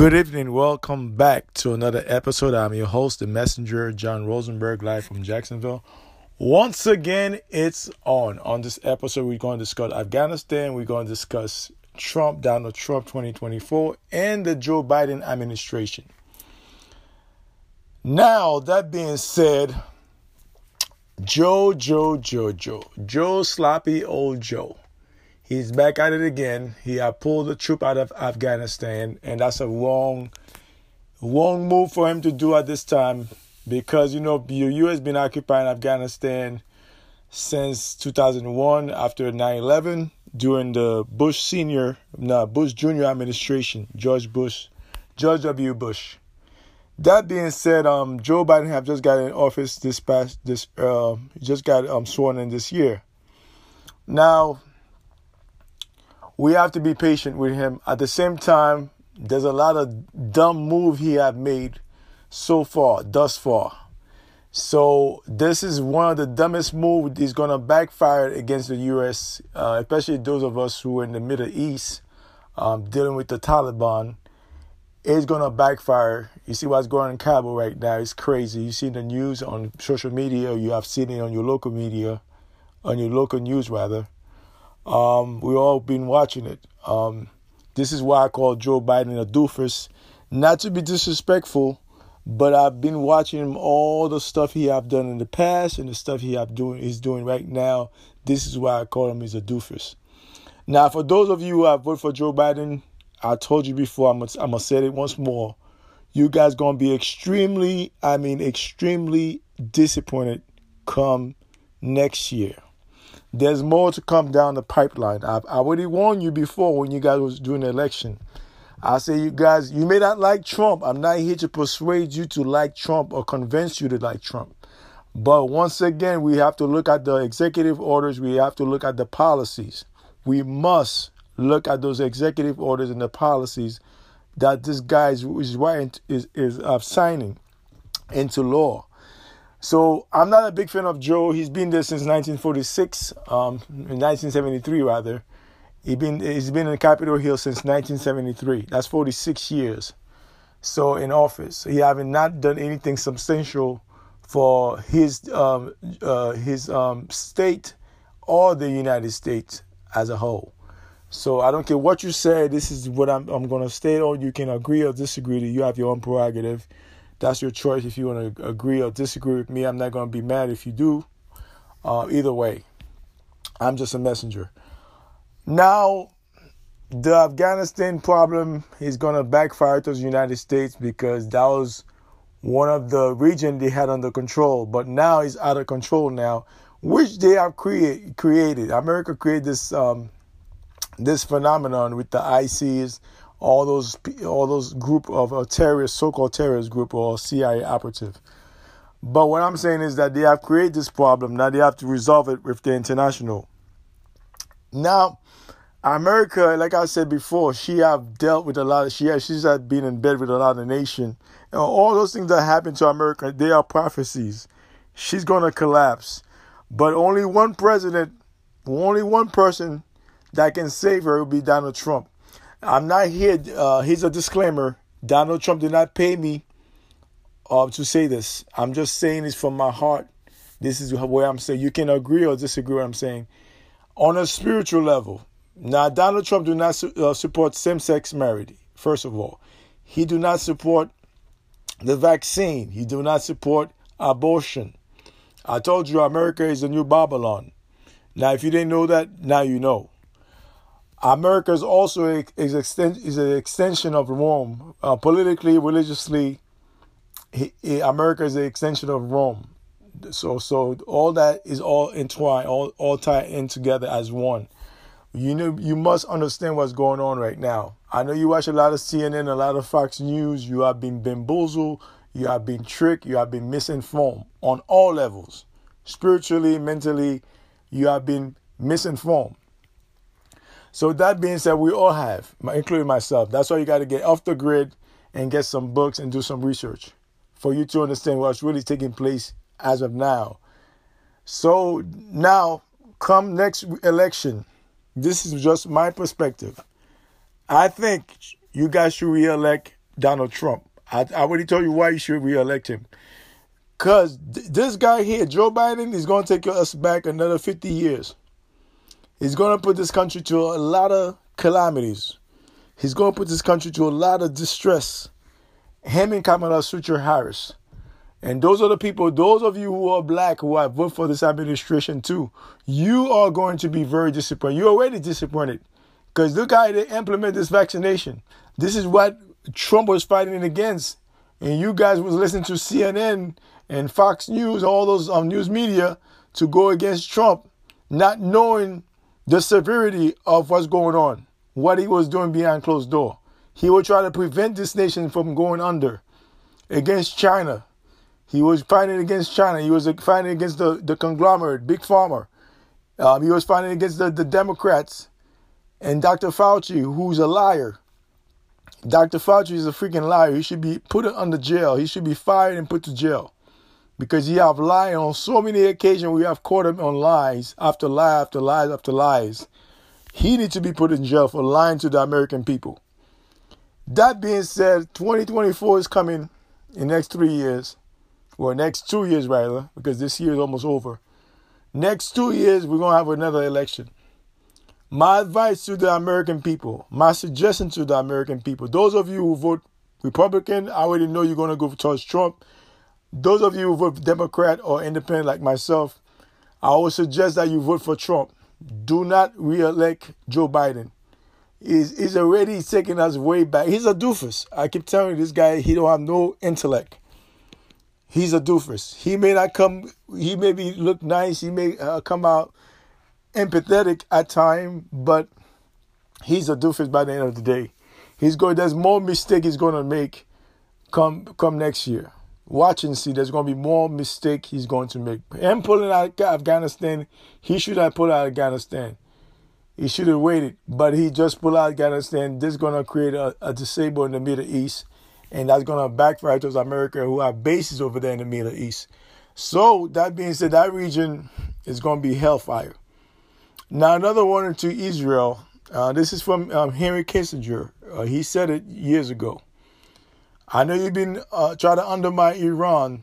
Good evening. Welcome back to another episode. I'm your host, the messenger, John Rosenberg, live from Jacksonville. Once again, it's on. On this episode, we're going to discuss Afghanistan. We're going to discuss Trump, Donald Trump 2024, and the Joe Biden administration. Now, that being said, Joe, Joe, Joe, Joe, Joe, sloppy old Joe. He's back at it again. He had pulled the troop out of Afghanistan, and that's a wrong, wrong move for him to do at this time because you know the U.S. been occupying Afghanistan since 2001 after 9/11 during the Bush senior, no Bush junior administration, George Bush, George W. Bush. That being said, um, Joe Biden have just got in office this past this uh, just got um sworn in this year. Now we have to be patient with him. At the same time, there's a lot of dumb move he have made so far, thus far. So this is one of the dumbest moves. Is going to backfire against the U.S., uh, especially those of us who are in the Middle East um, dealing with the Taliban. It's going to backfire. You see what's going on in Kabul right now. It's crazy. You see the news on social media. You have seen it on your local media, on your local news rather. Um, we all been watching it. Um, this is why I call Joe Biden a doofus. Not to be disrespectful, but I've been watching him all the stuff he have done in the past and the stuff he have doing he's doing right now. This is why I call him he's a doofus. Now, for those of you who have voted for Joe Biden, I told you before. I'm gonna, I'm gonna say it once more. You guys gonna be extremely, I mean, extremely disappointed come next year. There's more to come down the pipeline. I've I already warned you before when you guys was doing the election. I say you guys, you may not like Trump. I'm not here to persuade you to like Trump or convince you to like Trump. But once again, we have to look at the executive orders. We have to look at the policies. We must look at those executive orders and the policies that this guy is is, is, is uh, signing into law. So I'm not a big fan of Joe. He's been there since 1946, um, 1973 rather. He been he's been in Capitol Hill since 1973. That's 46 years. So in office, he haven't not done anything substantial for his um, uh, his um, state or the United States as a whole. So I don't care what you say. This is what I'm I'm to state. Or you can agree or disagree. You have your own prerogative. That's your choice if you want to agree or disagree with me. I'm not going to be mad if you do. Uh, either way, I'm just a messenger. Now, the Afghanistan problem is going to backfire to the United States because that was one of the region they had under control, but now it's out of control now, which they have create, created. America created this um, this phenomenon with the ISIS all those all those group of uh, terrorists, so-called terrorist group or CIA operative. But what I'm saying is that they have created this problem. Now they have to resolve it with the international. Now, America, like I said before, she have dealt with a lot. Of, she has, she's had been in bed with a lot of nation. And all those things that happen to America, they are prophecies. She's gonna collapse, but only one president, only one person that can save her will be Donald Trump. I'm not here. Uh, here's a disclaimer: Donald Trump did not pay me uh, to say this. I'm just saying this from my heart. This is where I'm saying. You can agree or disagree. What I'm saying on a spiritual level. Now, Donald Trump do not su- uh, support same-sex marriage. First of all, he do not support the vaccine. He do not support abortion. I told you America is the new Babylon. Now, if you didn't know that, now you know. America is also a, is, extend, is an extension of Rome. Uh, politically, religiously, he, he, America is an extension of Rome. So, so all that is all entwined, all all tied in together as one. You know, you must understand what's going on right now. I know you watch a lot of CNN, a lot of Fox News. You have been bamboozled, you have been tricked, you have been misinformed on all levels, spiritually, mentally. You have been misinformed. So that being said, we all have, including myself. That's why you got to get off the grid and get some books and do some research for you to understand what's really taking place as of now. So now, come next election, this is just my perspective. I think you guys should re-elect Donald Trump. I, I already told you why you should reelect him. Because th- this guy here, Joe Biden, is going to take us back another 50 years. He's going to put this country to a lot of calamities. He's going to put this country to a lot of distress. Him and Kamala Sutra Harris. And those are the people, those of you who are black who have voted for this administration too, you are going to be very disappointed. You're already disappointed. Because look how they implement this vaccination. This is what Trump was fighting against. And you guys was listening to CNN and Fox News, all those um, news media to go against Trump, not knowing the severity of what's going on, what he was doing behind closed door. He was try to prevent this nation from going under against China. He was fighting against China. He was fighting against the, the conglomerate, Big Pharma. Um, he was fighting against the, the Democrats and Dr. Fauci, who's a liar. Dr. Fauci is a freaking liar. He should be put under jail. He should be fired and put to jail because he have lied on so many occasions. We have caught him on lies after lie after lies after lies. He needs to be put in jail for lying to the American people. That being said, 2024 is coming in the next three years, or next two years rather, because this year is almost over. Next two years, we're gonna have another election. My advice to the American people, my suggestion to the American people, those of you who vote Republican, I already know you're to go towards Trump. Those of you who vote Democrat or independent like myself, I would suggest that you vote for Trump. Do not re-elect Joe Biden. He's, he's already taking us way back. He's a doofus. I keep telling you, this guy, he don't have no intellect. He's a doofus. He may not come, he may be look nice, he may uh, come out empathetic at time, but he's a doofus by the end of the day. He's going. There's more mistake he's going to make come come next year. Watch and see. There's going to be more mistake he's going to make. Him pulling out Afghanistan, he should have pulled out Afghanistan. He should have waited, but he just pulled out Afghanistan. This is going to create a, a disable in the Middle East, and that's going to backfire towards America who have bases over there in the Middle East. So that being said, that region is going to be hellfire. Now, another one to Israel. Uh, this is from um, Henry Kissinger. Uh, he said it years ago. I know you've been uh, trying to undermine Iran.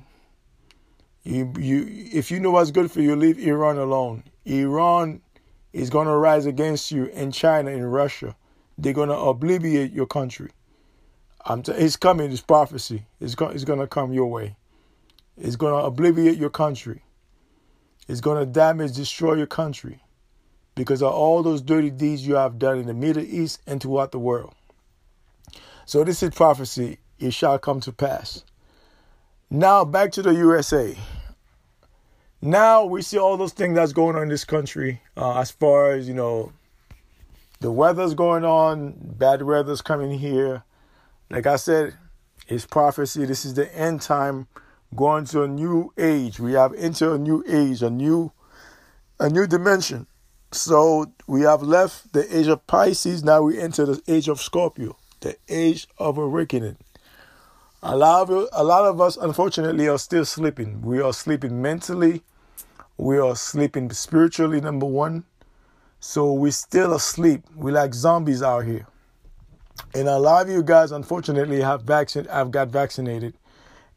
You, you, if you know what's good for you, leave Iran alone. Iran is going to rise against you in China, in Russia. They're going to obliterate your country. T- it's coming, it's prophecy. It's, go- it's going to come your way. It's going to obliterate your country. It's going to damage, destroy your country because of all those dirty deeds you have done in the Middle East and throughout the world. So this is prophecy. It shall come to pass. Now back to the USA. Now we see all those things that's going on in this country uh, as far as, you know, the weather's going on, bad weather's coming here. Like I said, it's prophecy. This is the end time going to a new age. We have entered a new age, a new a new dimension. So we have left the age of Pisces. Now we enter the age of Scorpio, the age of awakening. A lot of a lot of us, unfortunately, are still sleeping. We are sleeping mentally. We are sleeping spiritually. Number one, so we're still asleep. We like zombies out here. And a lot of you guys, unfortunately, have vaccine. Have got vaccinated,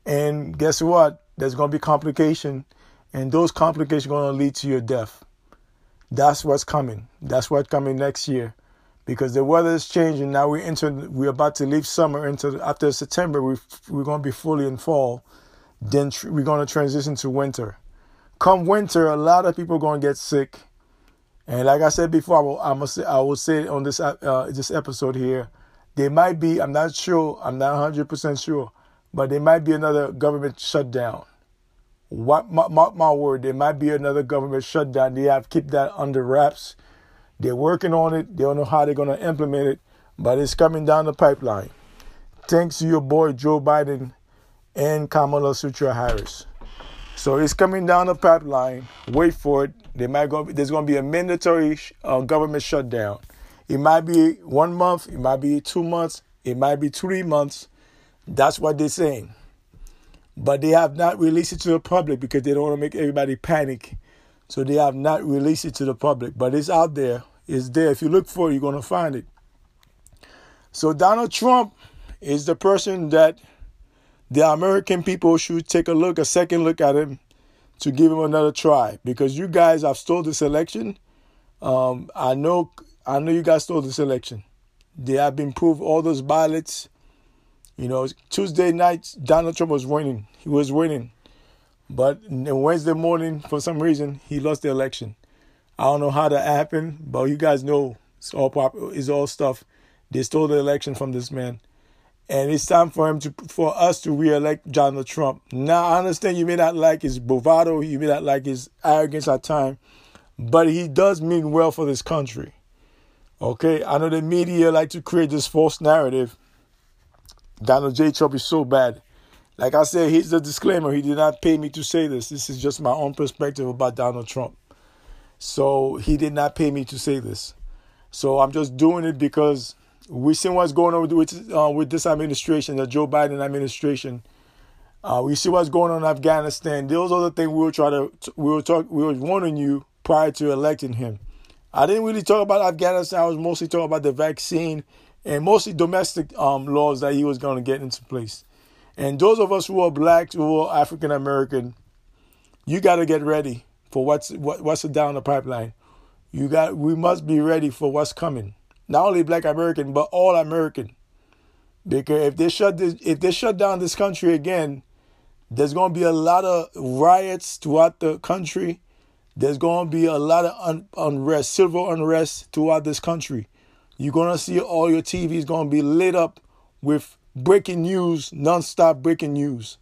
and guess what? There's going to be complication, and those complications are going to lead to your death. That's what's coming. That's what's coming next year, because the weather is changing. Now we're entering. We're about to leave summer into after September. We we're going to be fully in fall. Then tr- we're going to transition to winter. Come winter, a lot of people are going to get sick. And like I said before, I will, I must say, I will say on this uh, this episode here, there might be. I'm not sure. I'm not 100 percent sure, but there might be another government shutdown. What mark my word, there might be another government shutdown. They have keep that under wraps. They're working on it. They don't know how they're gonna implement it, but it's coming down the pipeline. Thanks to your boy Joe Biden and Kamala Sutra Harris. So it's coming down the pipeline. Wait for it. They might go. There's going to be a mandatory uh, government shutdown. It might be one month. It might be two months. It might be three months. That's what they're saying but they have not released it to the public because they don't want to make everybody panic. So they have not released it to the public, but it's out there. It's there. If you look for it, you're going to find it. So Donald Trump is the person that the American people should take a look, a second look at him to give him another try because you guys have stole this election. Um, I know, I know you guys stole this election. They have been proved all those ballots. You know, Tuesday night Donald Trump was winning. He was winning, but Wednesday morning, for some reason, he lost the election. I don't know how that happened, but you guys know it's all pop. It's all stuff. They stole the election from this man and it's time for him to for us to re-elect Donald Trump. Now I understand you may not like his bravado, you may not like his arrogance at times, but he does mean well for this country. Okay, I know the media like to create this false narrative. Donald J. Trump is so bad. Like I said, here's the disclaimer. He did not pay me to say this. This is just my own perspective about Donald Trump. So he did not pay me to say this. So I'm just doing it because we see what's going on with with, uh, with this administration, the Joe Biden administration. Uh, we see what's going on in Afghanistan. Those are the things we were trying to we were talk we were warning you prior to electing him. I didn't really talk about Afghanistan. I was mostly talking about the vaccine and mostly domestic um, laws that he was going to get into place. And those of us who are black, who are African American, you got to get ready for what's what, what's down the pipeline. You got we must be ready for what's coming not only black American, but all American. Because if they shut this, if they shut down this country again, there's to be a lot of riots throughout the country. There's to be a lot of un- unrest, civil unrest throughout this country. You're to see all your TVs to be lit up with breaking news, non-stop breaking news.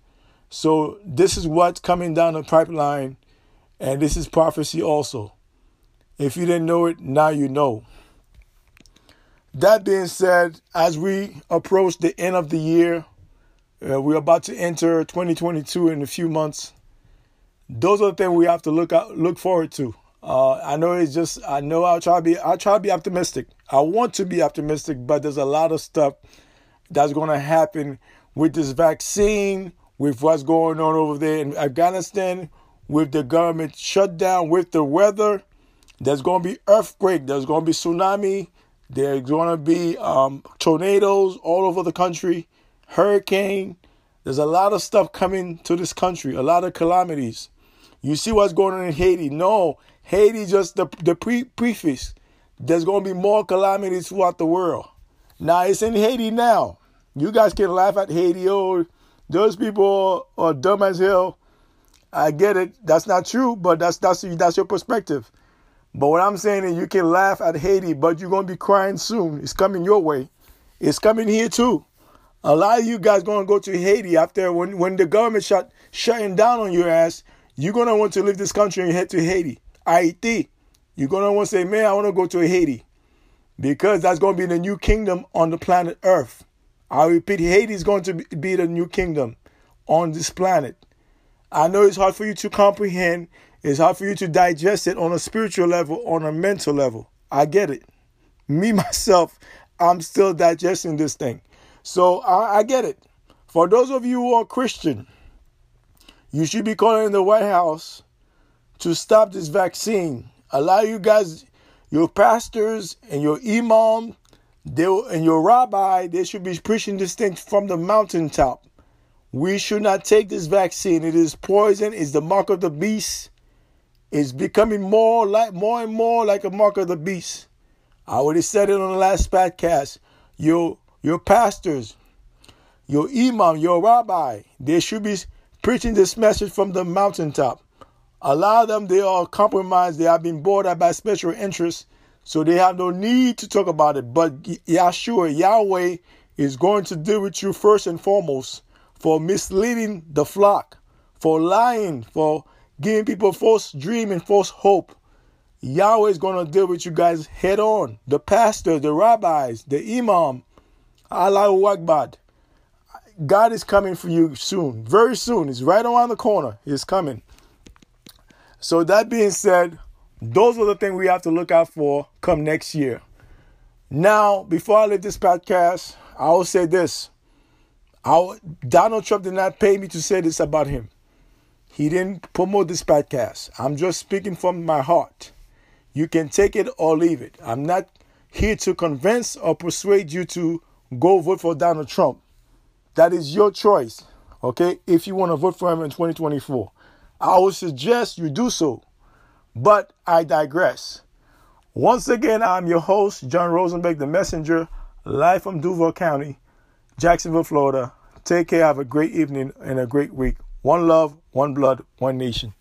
So this is what's coming down the pipeline, and this is prophecy also. If you didn't know it, now you know. That being said, as we approach the end of the year, uh, we're about to enter 2022 in a few months. Those are the things we have to look out, look forward to. Uh, I know it's just I know I'll try to be I try to be optimistic. I want to be optimistic, but there's a lot of stuff that's going to happen with this vaccine, with what's going on over there in Afghanistan, with the government shutdown, with the weather. There's going to be earthquake. There's going to be tsunami. There's going to be um, tornadoes all over the country, hurricane. There's a lot of stuff coming to this country, a lot of calamities. You see what's going on in Haiti? No, Haiti just the the pre- preface. There's going to be more calamities throughout the world. Now it's in Haiti now. You guys can laugh at Haiti. Oh, those people are dumb as hell. I get it. That's not true, but that's that's that's your perspective. But what I'm saying is, you can laugh at Haiti, but you're gonna be crying soon. It's coming your way. It's coming here too. A lot of you guys gonna go to Haiti after when when the government shut shutting down on your ass. You're gonna want to leave this country and head to Haiti. Haiti. You're gonna want to say, man, I want to go to Haiti because that's gonna be the new kingdom on the planet Earth. I repeat, Haiti is going to be the new kingdom on this planet. I know it's hard for you to comprehend it's hard for you to digest it on a spiritual level, on a mental level. I get it. Me, myself, I'm still digesting this thing. So I, I get it. For those of you who are Christian, you should be calling the White House to stop this vaccine. Allow you guys, your pastors and your imam, they, and your rabbi, they should be preaching this thing from the mountaintop. We should not take this vaccine. It is poison. It's the mark of the beast It's becoming more like more and more like a mark of the beast. I already said it on the last podcast. Your your pastors, your imam, your rabbi, they should be preaching this message from the mountaintop. A lot of them they are compromised. They have been bought out by special interests, so they have no need to talk about it. But Yahshua, Yahweh, is going to deal with you first and foremost for misleading the flock, for lying, for giving people false dream and false hope. Yahweh is going to deal with you guys head on. The pastor, the rabbis, the imam, Allahu Akbar. God is coming for you soon, very soon. It's right around the corner. He's coming. So that being said, those are the things we have to look out for come next year. Now, before I leave this podcast, I will say this. I, Donald Trump did not pay me to say this about him. He didn't promote this podcast. I'm just speaking from my heart. You can take it or leave it. I'm not here to convince or persuade you to go vote for Donald Trump. That is your choice, okay? If you want to vote for him in 2024, I would suggest you do so. But I digress. Once again, I'm your host, John Rosenberg, the messenger, live from Duval County, Jacksonville, Florida. Take care. Have a great evening and a great week. One love, one blood, one nation.